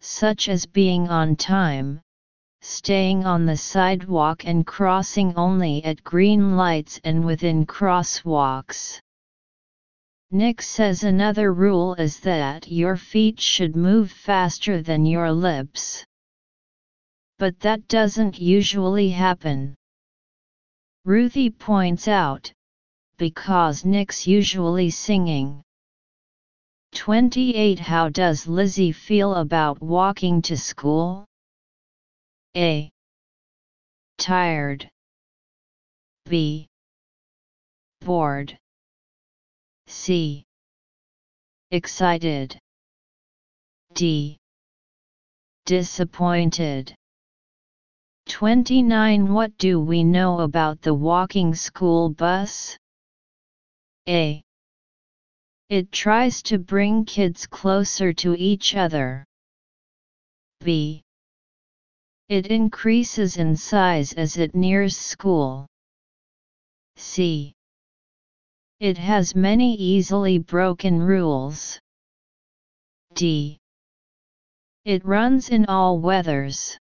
such as being on time, staying on the sidewalk and crossing only at green lights and within crosswalks. Nick says another rule is that your feet should move faster than your lips. But that doesn't usually happen. Ruthie points out, because Nick's usually singing. 28 How does Lizzie feel about walking to school? A. Tired. B. Bored. C. Excited. D. Disappointed. 29 What do we know about the walking school bus? A. It tries to bring kids closer to each other. B. It increases in size as it nears school. C. It has many easily broken rules. D. It runs in all weathers.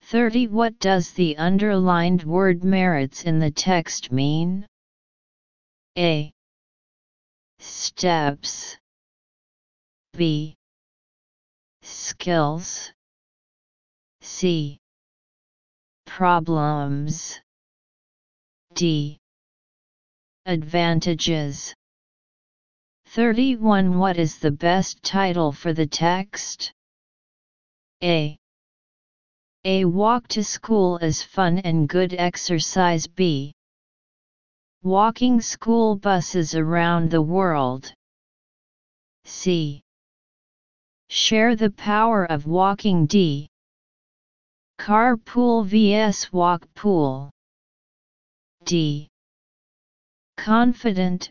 30 What does the underlined word merits in the text mean? A. Steps B. Skills C. Problems D. Advantages 31 What is the best title for the text? A. A walk to school is fun and good exercise B. Walking school buses around the world. C. Share the power of walking D. Carpool vs walk pool. D confident,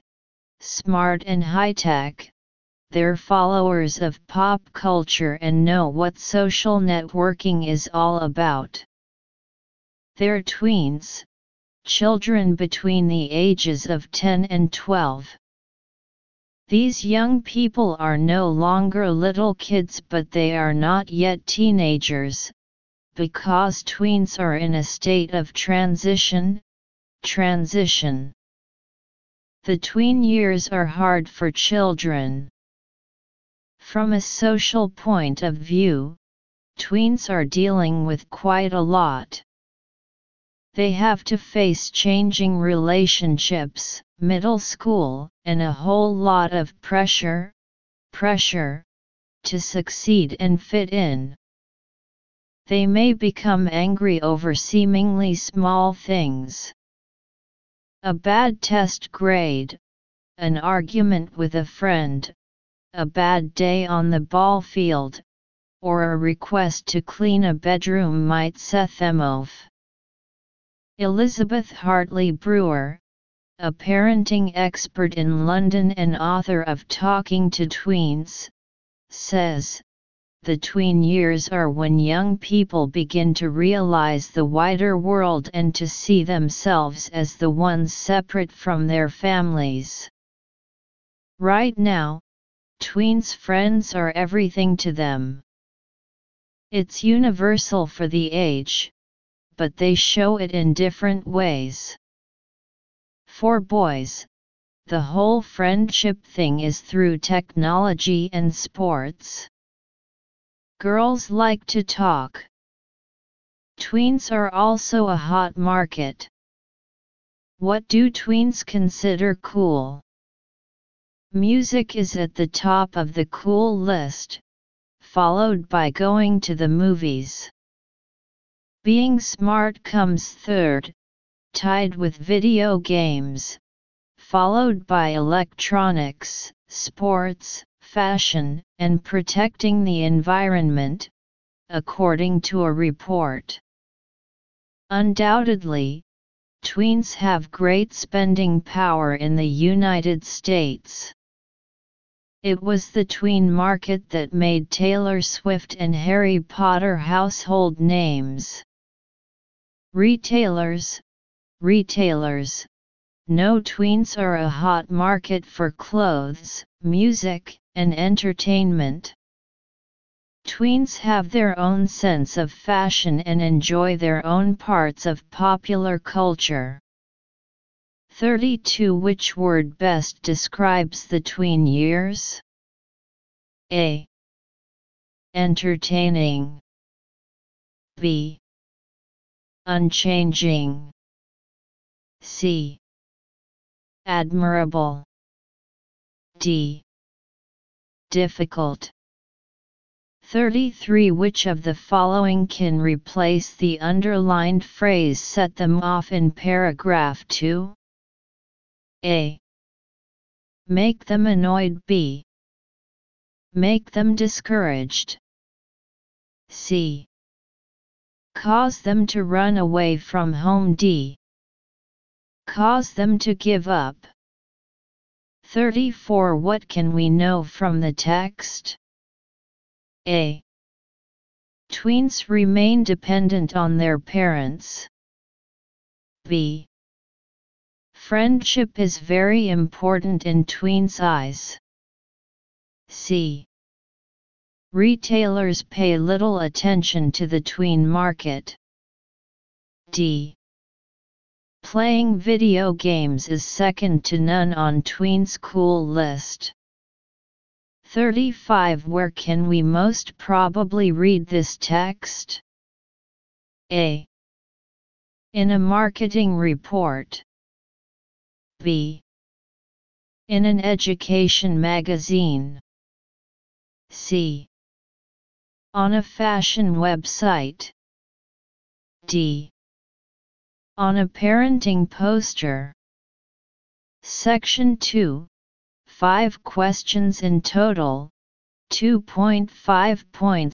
smart and high-tech, they're followers of pop culture and know what social networking is all about. They're tweens, children between the ages of 10 and 12. These young people are no longer little kids but they are not yet teenagers, because tweens are in a state of transition, transition. The tween years are hard for children. From a social point of view, tweens are dealing with quite a lot. They have to face changing relationships, middle school, and a whole lot of pressure, pressure, to succeed and fit in. They may become angry over seemingly small things. A bad test grade, an argument with a friend, a bad day on the ball field, or a request to clean a bedroom might set them off. Elizabeth Hartley Brewer, a parenting expert in London and author of Talking to Tweens, says, the tween years are when young people begin to realize the wider world and to see themselves as the ones separate from their families. Right now, tweens' friends are everything to them. It's universal for the age, but they show it in different ways. For boys, the whole friendship thing is through technology and sports. Girls like to talk. Tweens are also a hot market. What do tweens consider cool? Music is at the top of the cool list, followed by going to the movies. Being smart comes third, tied with video games, followed by electronics, sports, fashion, and protecting the environment, according to a report. Undoubtedly, tweens have great spending power in the United States. It was the tween market that made Taylor Swift and Harry Potter household names. Retailers, retailers, no tweens are a hot market for clothes, music, and entertainment. Tweens have their own sense of fashion and enjoy their own parts of popular culture. 32 Which word best describes the tween years? A. Entertaining. B. Unchanging. C. Admirable. D. Difficult. 33 Which of the following can replace the underlined phrase set them off in paragraph 2? A. Make them annoyed B. Make them discouraged. C. Cause them to run away from home D. Cause them to give up. 34 What can we know from the text? A. Tweens remain dependent on their parents. B. Friendship is very important in tweens' eyes. C. Retailers pay little attention to the tween market. D. Playing video games is second to none on tweens' cool list. 35 Where can we most probably read this text? A. In a marketing report. B. In an education magazine. C. On a fashion website. D. On a parenting poster. Section 2 5 questions in total, 2.5 points.